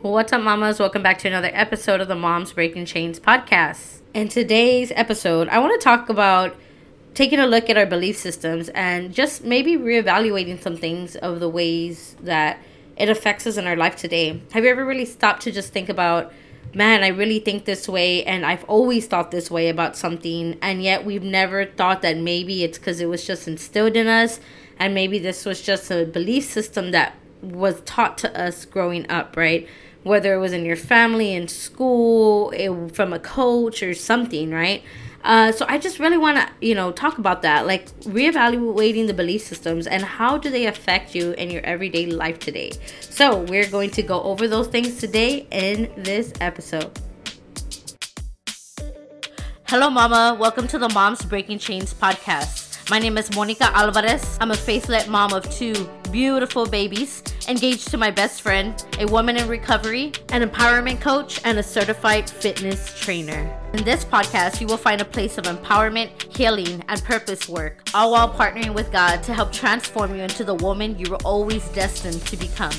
What's up, mamas? Welcome back to another episode of the Moms Breaking Chains podcast. In today's episode, I want to talk about taking a look at our belief systems and just maybe reevaluating some things of the ways that it affects us in our life today. Have you ever really stopped to just think about, man, I really think this way and I've always thought this way about something, and yet we've never thought that maybe it's because it was just instilled in us and maybe this was just a belief system that was taught to us growing up, right? Whether it was in your family, in school, it, from a coach or something, right? Uh, so I just really want to, you know, talk about that, like reevaluating the belief systems and how do they affect you in your everyday life today. So we're going to go over those things today in this episode. Hello, Mama. Welcome to the Moms Breaking Chains podcast. My name is Monica Alvarez. I'm a faith-led mom of two beautiful babies, engaged to my best friend, a woman in recovery, an empowerment coach, and a certified fitness trainer. In this podcast, you will find a place of empowerment, healing, and purpose work, all while partnering with God to help transform you into the woman you were always destined to become.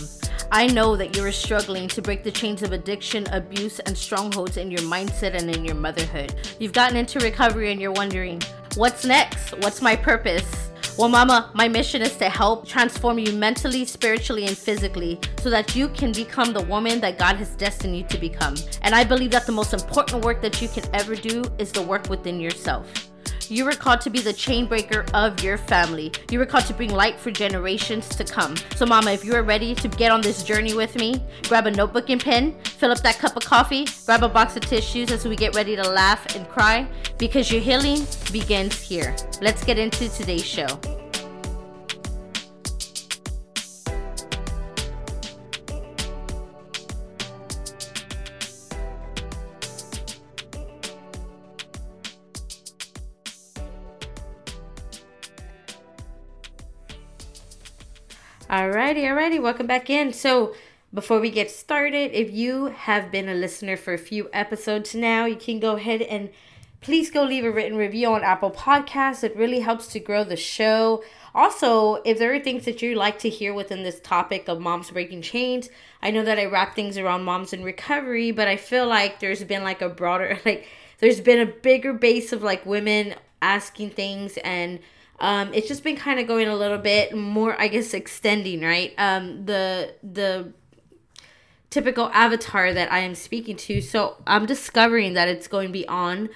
I know that you are struggling to break the chains of addiction, abuse, and strongholds in your mindset and in your motherhood. You've gotten into recovery and you're wondering, what's next? What's my purpose? Well, Mama, my mission is to help transform you mentally, spiritually, and physically so that you can become the woman that God has destined you to become. And I believe that the most important work that you can ever do is the work within yourself. You were called to be the chain breaker of your family. You were called to bring light for generations to come. So, Mama, if you are ready to get on this journey with me, grab a notebook and pen, fill up that cup of coffee, grab a box of tissues as we get ready to laugh and cry because your healing begins here. Let's get into today's show. Alrighty, alrighty, welcome back in. So, before we get started, if you have been a listener for a few episodes now, you can go ahead and please go leave a written review on Apple Podcasts. It really helps to grow the show. Also, if there are things that you like to hear within this topic of moms breaking chains, I know that I wrap things around moms in recovery, but I feel like there's been like a broader, like, there's been a bigger base of like women asking things and um, it's just been kind of going a little bit more, I guess, extending, right? Um, the the typical avatar that I am speaking to. So I'm discovering that it's going beyond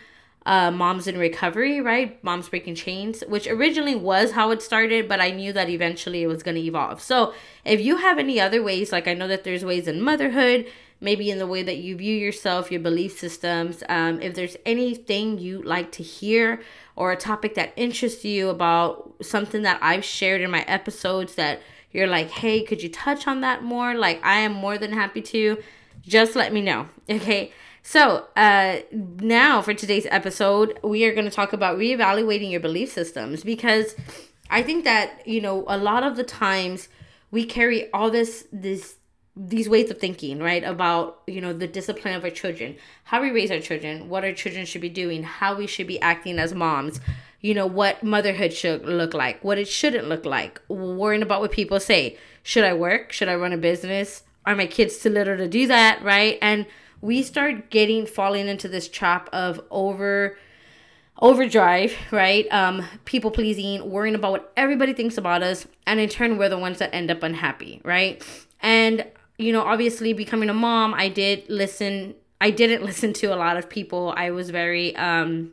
uh, Moms in Recovery, right? Moms Breaking Chains, which originally was how it started, but I knew that eventually it was going to evolve. So if you have any other ways, like I know that there's ways in motherhood, maybe in the way that you view yourself, your belief systems, um, if there's anything you'd like to hear or a topic that interests you about something that I've shared in my episodes that you're like, hey, could you touch on that more? Like, I am more than happy to. Just let me know. Okay. So, uh, now for today's episode, we are going to talk about reevaluating your belief systems because I think that, you know, a lot of the times we carry all this, this, these ways of thinking, right? About, you know, the discipline of our children, how we raise our children, what our children should be doing, how we should be acting as moms, you know, what motherhood should look like, what it shouldn't look like, worrying about what people say. Should I work? Should I run a business? Are my kids too little to do that, right? And we start getting falling into this trap of over overdrive, right? Um, people pleasing, worrying about what everybody thinks about us, and in turn, we're the ones that end up unhappy, right? And you know, obviously, becoming a mom, I did listen. I didn't listen to a lot of people. I was very um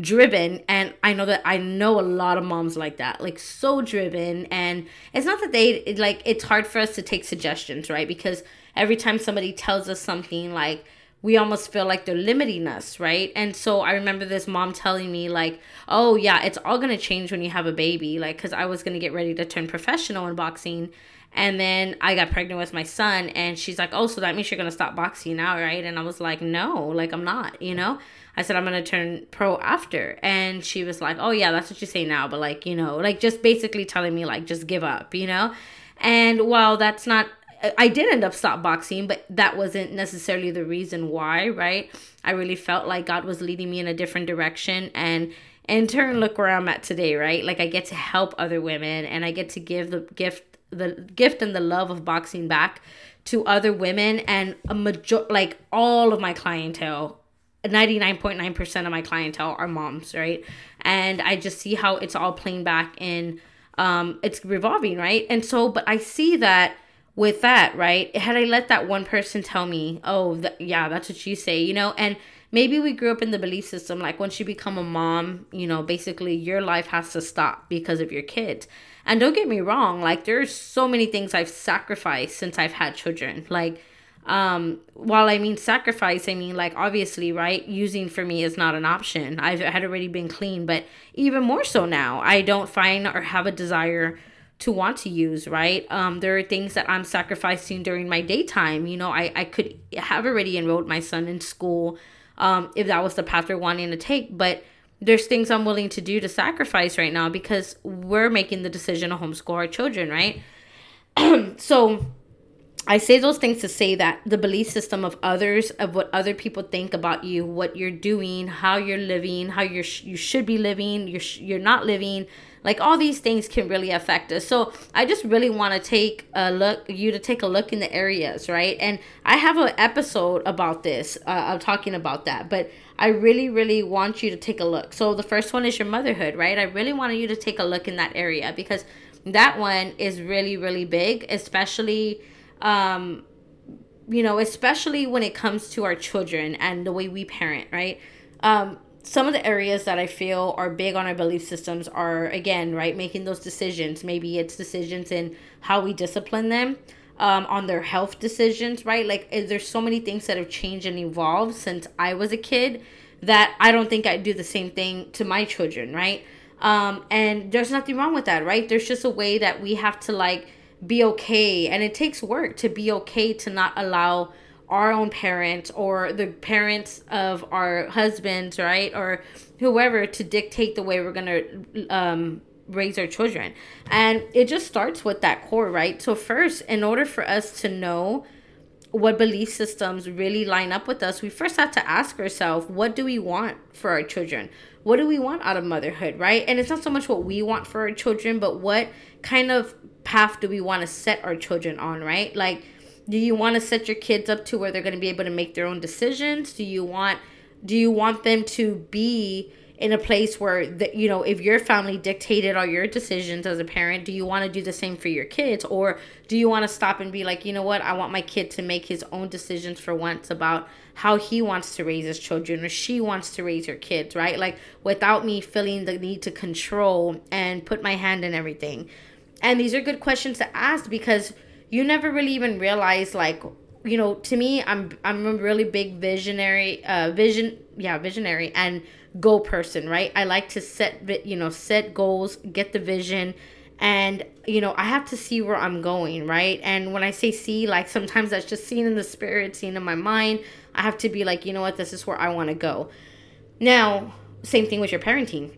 driven and i know that i know a lot of moms like that like so driven and it's not that they like it's hard for us to take suggestions right because every time somebody tells us something like we almost feel like they're limiting us, right? And so I remember this mom telling me, like, oh, yeah, it's all gonna change when you have a baby. Like, cause I was gonna get ready to turn professional in boxing. And then I got pregnant with my son, and she's like, oh, so that means you're gonna stop boxing now, right? And I was like, no, like, I'm not, you know? I said, I'm gonna turn pro after. And she was like, oh, yeah, that's what you say now, but like, you know, like just basically telling me, like, just give up, you know? And while that's not I did end up stop boxing, but that wasn't necessarily the reason why, right? I really felt like God was leading me in a different direction and in turn look where I'm at today, right? Like I get to help other women and I get to give the gift the gift and the love of boxing back to other women and a major like all of my clientele 99.9% of my clientele are moms, right? And I just see how it's all playing back in um it's revolving, right? And so but I see that with that, right? Had I let that one person tell me, "Oh, th- yeah, that's what you say," you know, and maybe we grew up in the belief system like once you become a mom, you know, basically your life has to stop because of your kids. And don't get me wrong, like there's so many things I've sacrificed since I've had children. Like um while I mean sacrifice, I mean like obviously, right? Using for me is not an option. I've had already been clean, but even more so now, I don't find or have a desire to want to use, right? Um, there are things that I'm sacrificing during my daytime. You know, I, I could have already enrolled my son in school um, if that was the path we're wanting to take. But there's things I'm willing to do to sacrifice right now because we're making the decision to homeschool our children, right? so I say those things to say that the belief system of others, of what other people think about you, what you're doing, how you're living, how you're you should be living, you're you're not living, like all these things can really affect us. So I just really want to take a look, you to take a look in the areas, right? And I have an episode about this. Uh, I'm talking about that, but I really, really want you to take a look. So the first one is your motherhood, right? I really wanted you to take a look in that area because that one is really, really big, especially um, you know, especially when it comes to our children and the way we parent, right? Um, some of the areas that I feel are big on our belief systems are, again, right, making those decisions. Maybe it's decisions in how we discipline them, um, on their health decisions, right? Like, there's so many things that have changed and evolved since I was a kid that I don't think I'd do the same thing to my children, right? Um, and there's nothing wrong with that, right? There's just a way that we have to, like, be okay. And it takes work to be okay to not allow our own parents or the parents of our husbands right or whoever to dictate the way we're to um, raise our children. And it just starts with that core right? So first in order for us to know what belief systems really line up with us we first have to ask ourselves what do we want for our children? What do we want out of motherhood right? And it's not so much what we want for our children but what kind of path do we want to set our children on, right? Like, do you want to set your kids up to where they're going to be able to make their own decisions? Do you want do you want them to be in a place where that you know if your family dictated all your decisions as a parent do you want to do the same for your kids or do you want to stop and be like you know what i want my kid to make his own decisions for once about how he wants to raise his children or she wants to raise her kids right like without me feeling the need to control and put my hand in everything and these are good questions to ask because you never really even realize like you know to me i'm i'm a really big visionary uh vision yeah visionary and goal person right? I like to set you know set goals get the vision and you know i have to see where i'm going right? And when i say see like sometimes that's just seen in the spirit seen in my mind. I have to be like you know what? This is where i want to go. Now same thing with your parenting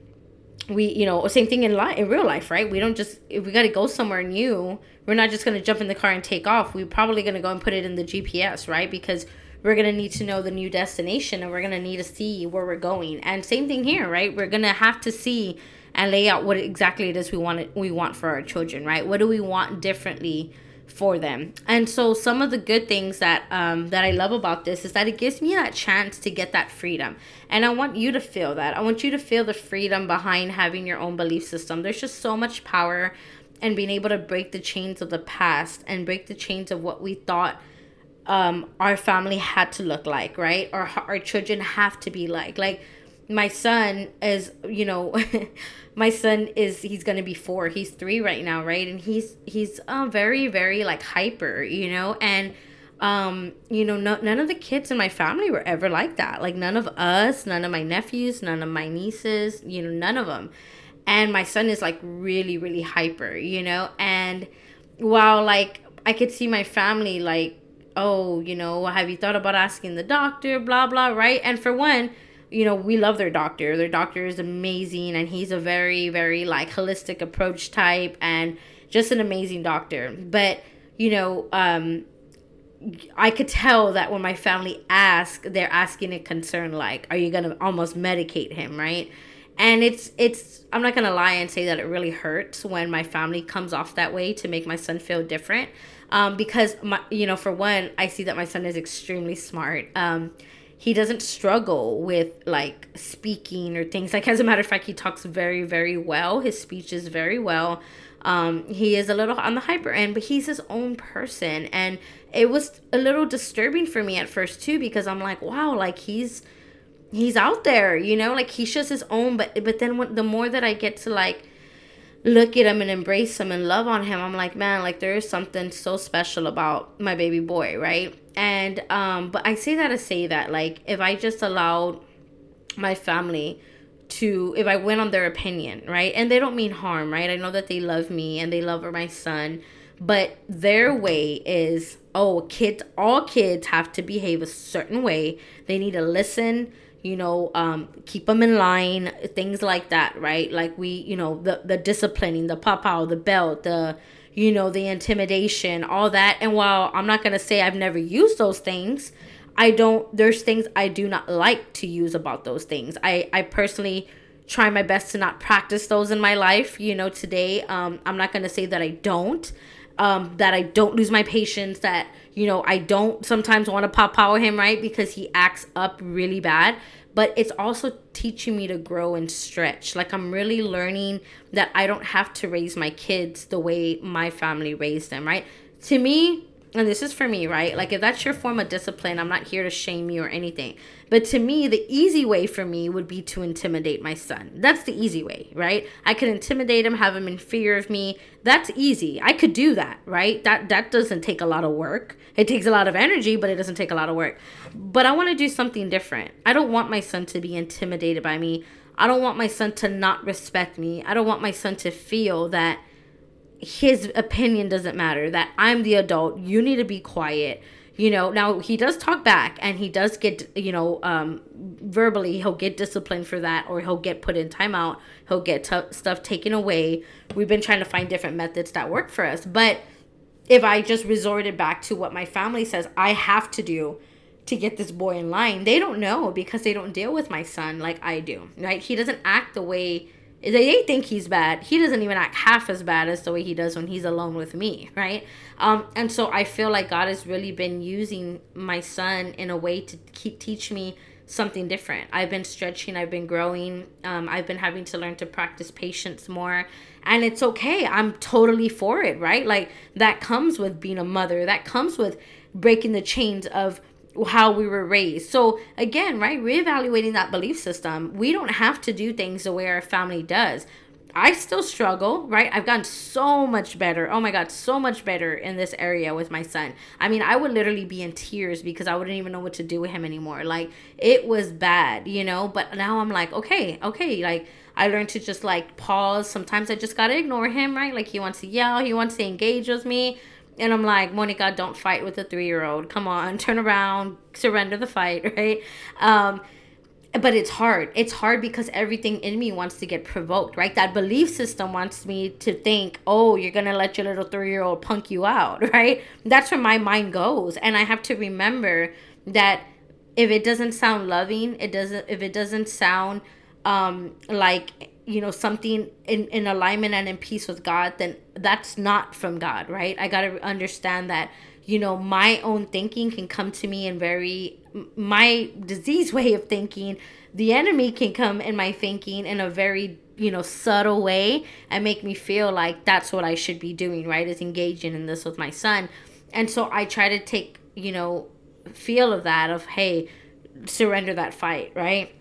we you know same thing in life in real life right? We don't just if we got to go somewhere new we're not just going to jump in the car and take off. We're probably going to go and put it in the gps right? Because we're going to need to know the new destination and we're going to need to see where we're going. And same thing here right? We're going to have to see and lay out what exactly it is we want it, we want for our children right? What do we want differently for them. And so some of the good things that um, that I love about this is that it gives me that chance to get that freedom. And I want you to feel that. I want you to feel the freedom behind having your own belief system. There's just so much power and being able to break the chains of the past and break the chains of what we thought um, our family had to look like, right? Or our children have to be like. Like my son is, you know, my son is he's gonna be four. He's three right now right? And he's he's uh, very very like hyper you know? And um you know no, none of the kids in my family were ever like that. Like none of us none of my nephews none of my nieces you know none of them and my son is like really really hyper you know? And while like i could see my family like oh you know have you thought about asking the doctor? blah blah right? And for one you know, we love their doctor. Their doctor is amazing and he's a very, very like holistic approach type and just an amazing doctor. But, you know, um, I could tell that when my family ask, they're asking a concern like, are you gonna almost medicate him, right? And it's it's I'm not gonna lie and say that it really hurts when my family comes off that way to make my son feel different. um, because my you know for one i see that my son is extremely smart um, he doesn't struggle with like speaking or things. Like as a matter of fact he talks very very well. His speech is very well. Um, he is a little on the hyper end but he's his own person. And it was a little disturbing for me at first too because i'm like wow like he's he's out there you know? Like he's just his own but but then when, the more that i get to like look at him and embrace him and love on him i'm like man like there is something so special about my baby boy right? And um but i say that to say that like if i just allowed my family to if i went on their opinion right? And they don't mean harm right? I know that they love me and they love my son but their way is oh kids all kids have to behave a certain way. They need to listen you know um, keep them in line things like that right? Like we you know the the disciplining the pop out the belt the you know the intimidation all that. And while i'm not going to say i've never used those things i don't there's things i do not like to use about those things. I i personally try my best to not practice those in my life you know today. Um, i'm not going to say that i don't um, that i don't lose my patience that you know, I don't sometimes want to pop power him, right? Because he acts up really bad. But it's also teaching me to grow and stretch. Like I'm really learning that I don't have to raise my kids the way my family raised them, right? To me, and this is for me, right? Like if that's your form of discipline, I'm not here to shame you or anything. But to me, the easy way for me would be to intimidate my son. That's the easy way, right? I could intimidate him, have him in fear of me. That's easy. I could do that, right? That that doesn't take a lot of work. It takes a lot of energy, but it doesn't take a lot of work. But I want to do something different. I don't want my son to be intimidated by me. I don't want my son to not respect me. I don't want my son to feel that his opinion doesn't matter, that I'm the adult. You need to be quiet you know now he does talk back and he does get you know um, verbally he'll get disciplined for that or he'll get put in timeout he'll get t- stuff taken away we've been trying to find different methods that work for us but if i just resorted back to what my family says i have to do to get this boy in line they don't know because they don't deal with my son like i do right he doesn't act the way they think he's bad. He doesn't even act half as bad as the way he does when he's alone with me, right? Um, and so I feel like God has really been using my son in a way to keep teach me something different. I've been stretching, I've been growing, um, I've been having to learn to practice patience more. And it's okay. I'm totally for it, right? Like that comes with being a mother, that comes with breaking the chains of how we were raised. So again, right, reevaluating that belief system. We don't have to do things the way our family does. I still struggle, right? I've gotten so much better. Oh my God, so much better in this area with my son. I mean, I would literally be in tears because I wouldn't even know what to do with him anymore. Like, it was bad, you know? But now I'm like, okay, okay. Like, I learned to just like pause. Sometimes I just gotta ignore him, right? Like, he wants to yell, he wants to engage with me. And I'm like, Monica, don't fight with a three year old. Come on, turn around, surrender the fight, right? Um, but it's hard. It's hard because everything in me wants to get provoked, right? That belief system wants me to think, oh, you're going to let your little three year old punk you out, right? That's where my mind goes. And I have to remember that if it doesn't sound loving, it doesn't, if it doesn't sound um, like you know something in in alignment and in peace with god then that's not from god right? I got to understand that you know my own thinking can come to me in very my disease way of thinking. The enemy can come in my thinking in a very you know subtle way and make me feel like that's what i should be doing right? Is engaging in this with my son. And so i try to take you know feel of that of hey surrender that fight right?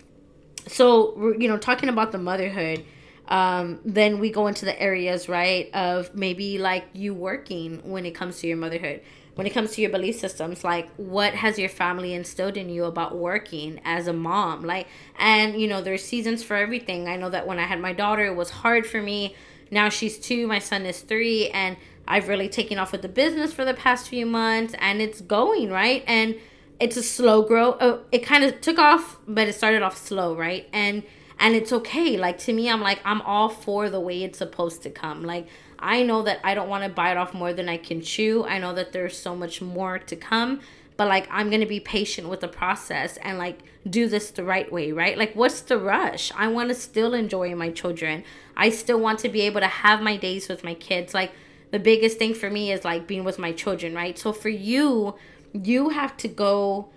So you know talking about the motherhood um, then we go into the areas right of maybe like you working when it comes to your motherhood when it comes to your belief systems like what has your family instilled in you about working as a mom like and you know there's seasons for everything i know that when i had my daughter it was hard for me now she's two my son is three and i've really taken off with the business for the past few months and it's going right and it's a slow grow. Oh, it kind of took off, but it started off slow, right? And and it's okay. Like to me, I'm like I'm all for the way it's supposed to come. Like I know that I don't want to bite off more than I can chew. I know that there's so much more to come, but like I'm to be patient with the process and like do this the right way, right? Like what's the rush? I want to still enjoy my children. I still want to be able to have my days with my kids. Like the biggest thing for me is like being with my children, right? So for you, you have to go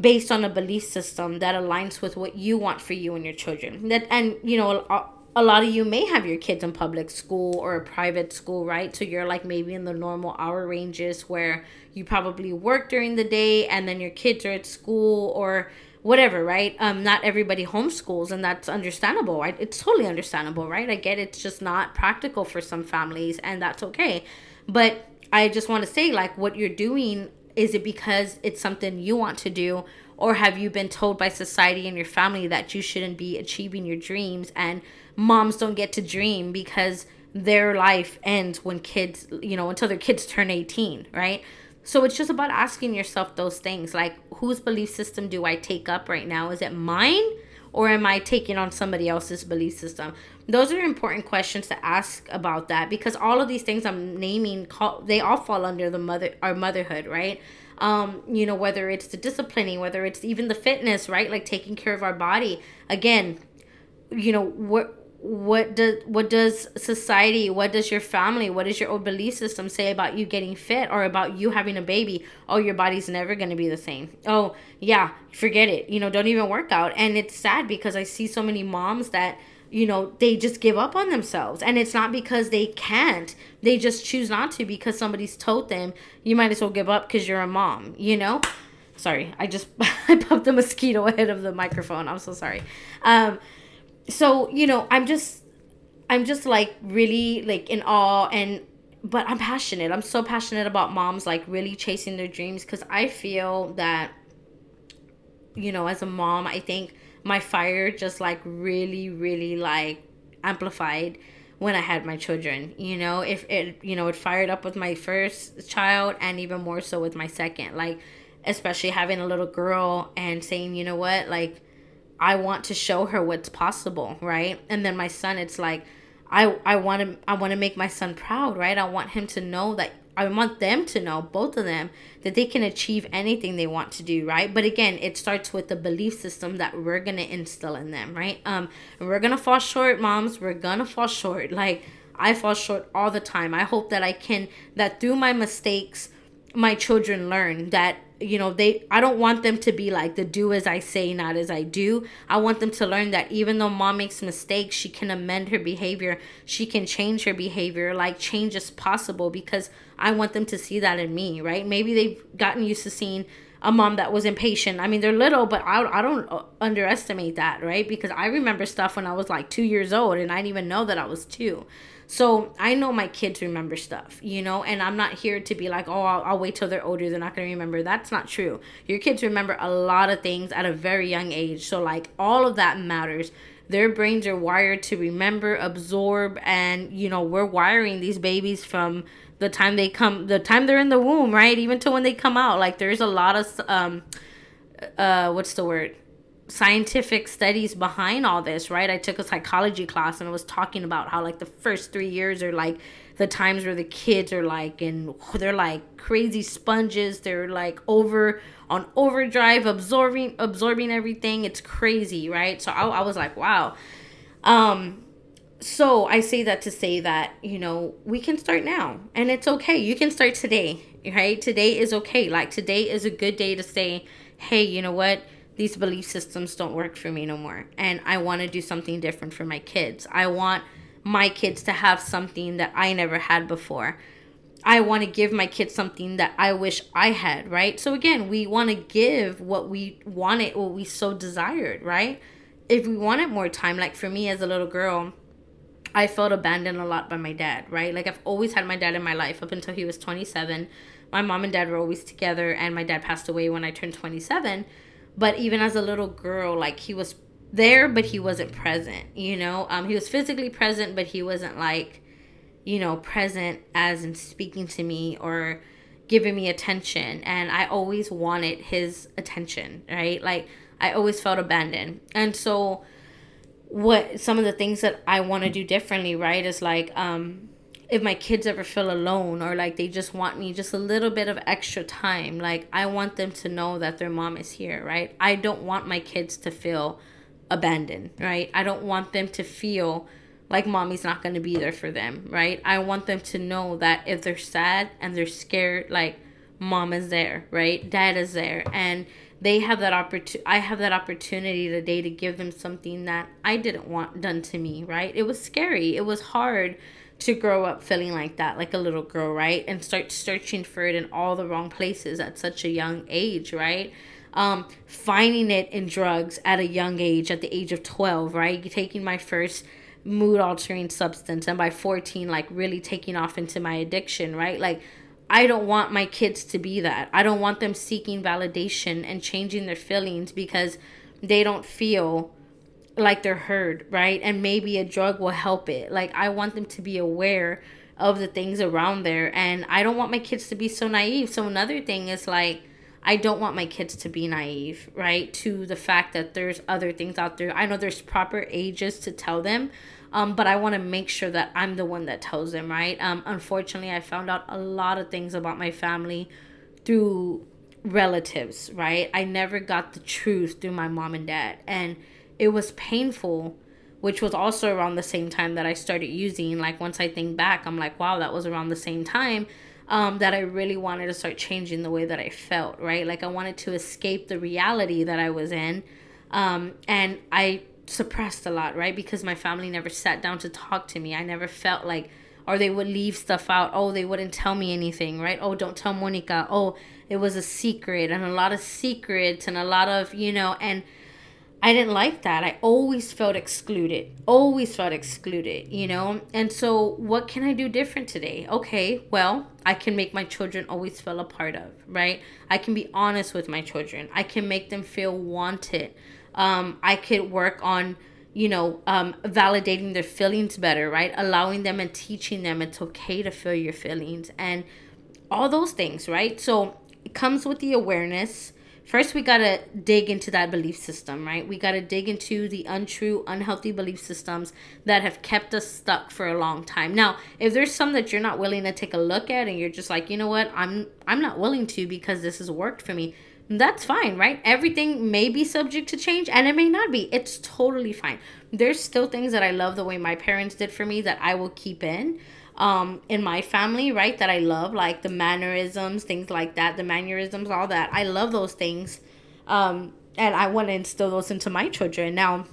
based on a belief system that aligns with what you want for you and your children. That and you know a, a lot of you may have your kids in public school or a private school, right? So you're like maybe in the normal hour ranges where you probably work during the day and then your kids are at school or whatever, right? Um, not everybody homeschools, and that's understandable. Right? It's totally understandable, right? I get it's just not practical for some families, and that's okay. But I just want to say, like, what you're doing is it because it's something you want to do, or have you been told by society and your family that you shouldn't be achieving your dreams, and moms don't get to dream because their life ends when kids, you know, until their kids turn 18, right? So it's just about asking yourself those things like, whose belief system do I take up right now? Is it mine? Or am I taking on somebody else's belief system? Those are important questions to ask about that because all of these things I'm naming, call they all fall under the mother, our motherhood, right? Um, you know, whether it's the disciplining, whether it's even the fitness, right? Like taking care of our body. Again, you know, what what does what does society what does your family what does your old belief system say about you getting fit or about you having a baby? Oh your body's never going to be the same. Oh yeah forget it. You know don't even work out. And it's sad because i see so many moms that you know they just give up on themselves. And it's not because they can't. They just choose not to because somebody's told them you might as well give up because you're a mom you know? Sorry i just i popped the mosquito ahead of the microphone. I'm so sorry. Um so you know i'm just i'm just like really like in awe and but i'm passionate. I'm so passionate about moms like really chasing their dreams because i feel that you know as a mom i think my fire just like really really like amplified when i had my children you know? If it you know it fired up with my first child and even more so with my second like especially having a little girl and saying you know what? Like I want to show her what's possible, right? And then my son, it's like, I I want to I want to make my son proud, right? I want him to know that I want them to know, both of them, that they can achieve anything they want to do, right? But again, it starts with the belief system that we're gonna instill in them, right? Um, we're gonna fall short, moms. We're gonna fall short. Like I fall short all the time. I hope that I can that through my mistakes, my children learn that you know they i don't want them to be like the do as i say not as i do. I want them to learn that even though mom makes mistakes she can amend her behavior. She can change her behavior. Like change is possible because i want them to see that in me right? Maybe they've gotten used to seeing a mom that was impatient. I mean they're little but i, I don't uh, underestimate that right? Because i remember stuff when i was like two years old and i didn't even know that i was two so I know my kids remember stuff, you know, and I'm not here to be like, oh, I'll, I'll wait till they're older. They're not going to remember. That's not true. Your kids remember a lot of things at a very young age. So, like, all of that matters. Their brains are wired to remember, absorb, and, you know, we're wiring these babies from the time they come, the time they're in the womb, right? Even to when they come out. Like, there's a lot of, um, uh, what's the word? Scientific studies behind all this, right? I took a psychology class and I was talking about how like the first three years are like the times where the kids are like and they're like crazy sponges. They're like over on overdrive, absorbing absorbing everything. It's crazy, right? So I, I was like, wow. Um, so I say that to say that you know we can start now, and it's okay. You can start today, right? Today is okay. Like today is a good day to say, hey, you know what? These belief systems don't work for me no more. And I want to do something different for my kids. I want my kids to have something that I never had before. I want to give my kids something that I wish I had, right? So again, we want to give what we wanted, what we so desired, right? If we wanted more time, like for me as a little girl, I felt abandoned a lot by my dad, right? Like I've always had my dad in my life up until he was 27. My mom and dad were always together, and my dad passed away when I turned 27 but even as a little girl like he was there but he wasn't present you know? Um he was physically present but he wasn't like you know present as in speaking to me or giving me attention. And i always wanted his attention right? Like i always felt abandoned. And so what some of the things that i want to do differently right is like um if my kids ever feel alone or like they just want me just a little bit of extra time, like I want them to know that their mom is here, right? I don't want my kids to feel abandoned, right? I don't want them to feel like mommy's not going to be there for them, right? I want them to know that if they're sad and they're scared, like mom is there, right? Dad is there. And they have that opportunity I have that opportunity today to give them something that I didn't want done to me, right? It was scary. It was hard to grow up feeling like that, like a little girl, right? And start searching for it in all the wrong places at such a young age, right? Um, finding it in drugs at a young age, at the age of 12, right? Taking my first mood altering substance, and by 14, like really taking off into my addiction, right? Like, I don't want my kids to be that. I don't want them seeking validation and changing their feelings because they don't feel like they're heard, right? And maybe a drug will help it. Like I want them to be aware of the things around there and I don't want my kids to be so naive. So another thing is like I don't want my kids to be naive, right? To the fact that there's other things out there. I know there's proper ages to tell them, um, but I want to make sure that I'm the one that tells them, right? Um, unfortunately, I found out a lot of things about my family through relatives, right? I never got the truth through my mom and dad. And it was painful which was also around the same time that I started using. Like once I think back, I'm like, wow, that was around the same time um, that I really wanted to start changing the way that I felt, right? Like I wanted to escape the reality that I was in. Um, and I suppressed a lot, right? Because my family never sat down to talk to me. I never felt like, or they would leave stuff out. Oh, they wouldn't tell me anything, right? Oh, don't tell Monica. Oh, it was a secret and a lot of secrets and a lot of, you know, and I didn't like that. I always felt excluded. Always felt excluded, you know? And so, what can I do different today? Okay, well, I can make my children always feel a part of, right? I can be honest with my children. I can make them feel wanted. Um, I could work on, you know, um, validating their feelings better, right? Allowing them and teaching them it's okay to feel your feelings and all those things, right? So, it comes with the awareness first we got to dig into that belief system, right? We got to dig into the untrue, unhealthy belief systems that have kept us stuck for a long time. Now, if there's some that you're not willing to take a look at and you're just like, "You know what? I'm I'm not willing to because this has worked for me." That's fine, right? Everything may be subject to change and it may not be. It's totally fine. There's still things that I love the way my parents did for me that I will keep in um, in my family, right? That I love, like the mannerisms, things like that, the mannerisms, all that. I love those things. Um, and I want to instill those into my children. Now,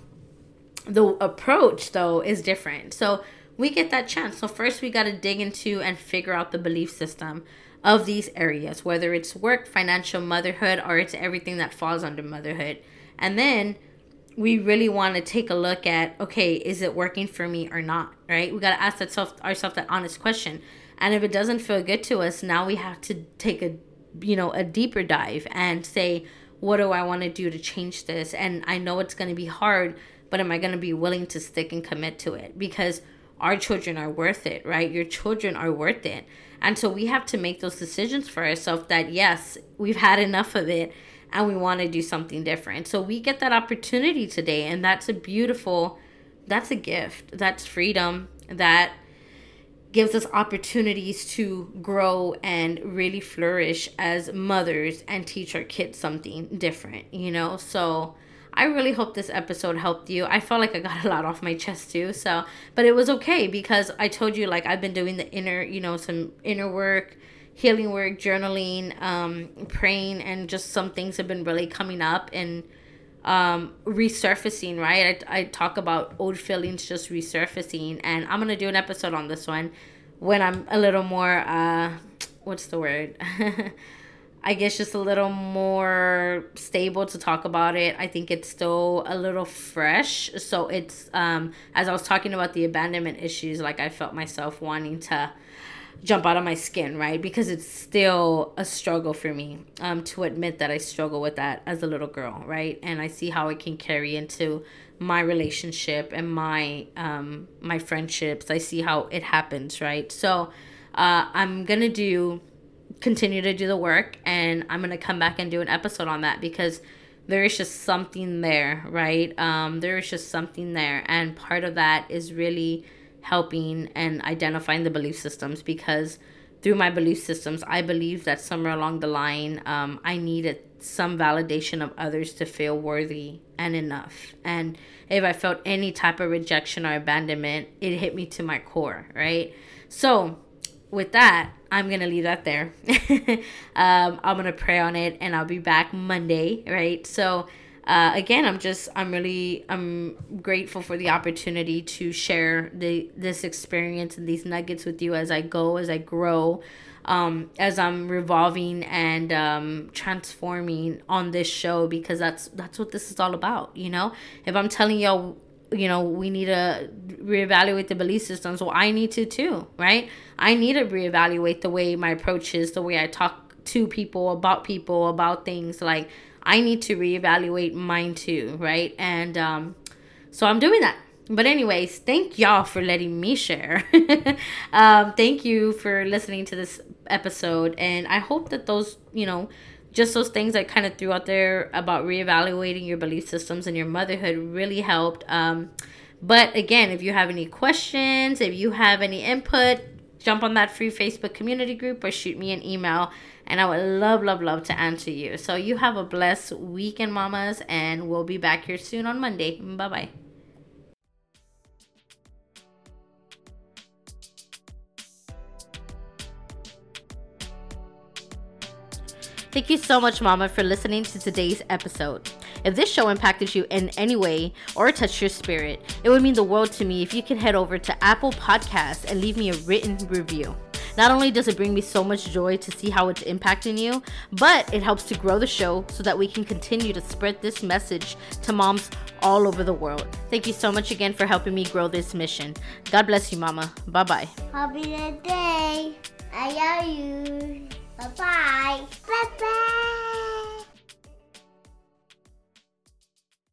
the approach, though, is different. So we get that chance. So, first, we got to dig into and figure out the belief system of these areas, whether it's work, financial, motherhood, or it's everything that falls under motherhood. And then we really want to take a look at okay is it working for me or not right? We got to ask ourselves ourselves that honest question. And if it doesn't feel good to us now we have to take a you know a deeper dive and say what do i want to do to change this? And i know it's going to be hard but am i going to be willing to stick and commit to it? Because our children are worth it right? Your children are worth it. And so we have to make those decisions for ourselves that yes we've had enough of it and we want to do something different. So we get that opportunity today and that's a beautiful that's a gift. That's freedom that gives us opportunities to grow and really flourish as mothers and teach our kids something different, you know? So I really hope this episode helped you. I felt like I got a lot off my chest too. So, but it was okay because I told you like I've been doing the inner, you know, some inner work healing work, journaling, um, praying, and just some things have been really coming up and um, resurfacing, right? I, I talk about old feelings just resurfacing, and I'm gonna do an episode on this one when I'm a little more, uh, what's the word? I guess just a little more stable to talk about it. I think it's still a little fresh. So it's um as I was talking about the abandonment issues, like I felt myself wanting to jump out of my skin, right? Because it's still a struggle for me um, to admit that I struggle with that as a little girl, right? And I see how it can carry into my relationship and my um, my friendships. I see how it happens, right? So uh, I'm gonna do continue to do the work, and I'm gonna come back and do an episode on that because there is just something there, right? Um, there is just something there, and part of that is really helping and identifying the belief systems because through my belief systems, I believe that somewhere along the line, um, I needed some validation of others to feel worthy and enough. And if I felt any type of rejection or abandonment, it hit me to my core, right? So, with that, I'm gonna leave that there. um, I'm gonna pray on it, and I'll be back Monday, right? So, uh, again, I'm just I'm really I'm grateful for the opportunity to share the this experience and these nuggets with you as I go, as I grow um, as I'm revolving and um, transforming on this show because that's that's what this is all about. You know, if I'm telling y'all, you know, we need to reevaluate the belief systems, well, I need to too, right? I need to reevaluate the way my approach is, the way I talk to people about people about things. Like I need to reevaluate mine too, right? And um, so I'm doing that. But anyways thank y'all for letting me share. Um, thank you for listening to this episode. And i hope that those you know just those things i kind of threw out there about reevaluating your belief systems and your motherhood really helped. Um, but again if you have any questions if you have any input jump on that free facebook community group or shoot me an email and i would love love love to answer you so you have a blessed weekend mamas and we'll be back here soon on monday bye bye Thank you so much, Mama, for listening to today's episode. If this show impacted you in any way or touched your spirit, it would mean the world to me if you could head over to Apple Podcasts and leave me a written review. Not only does it bring me so much joy to see how it's impacting you, but it helps to grow the show so that we can continue to spread this message to moms all over the world. Thank you so much again for helping me grow this mission. God bless you, Mama. Bye bye. Happy day. I love you. Bye bye. Bye bye.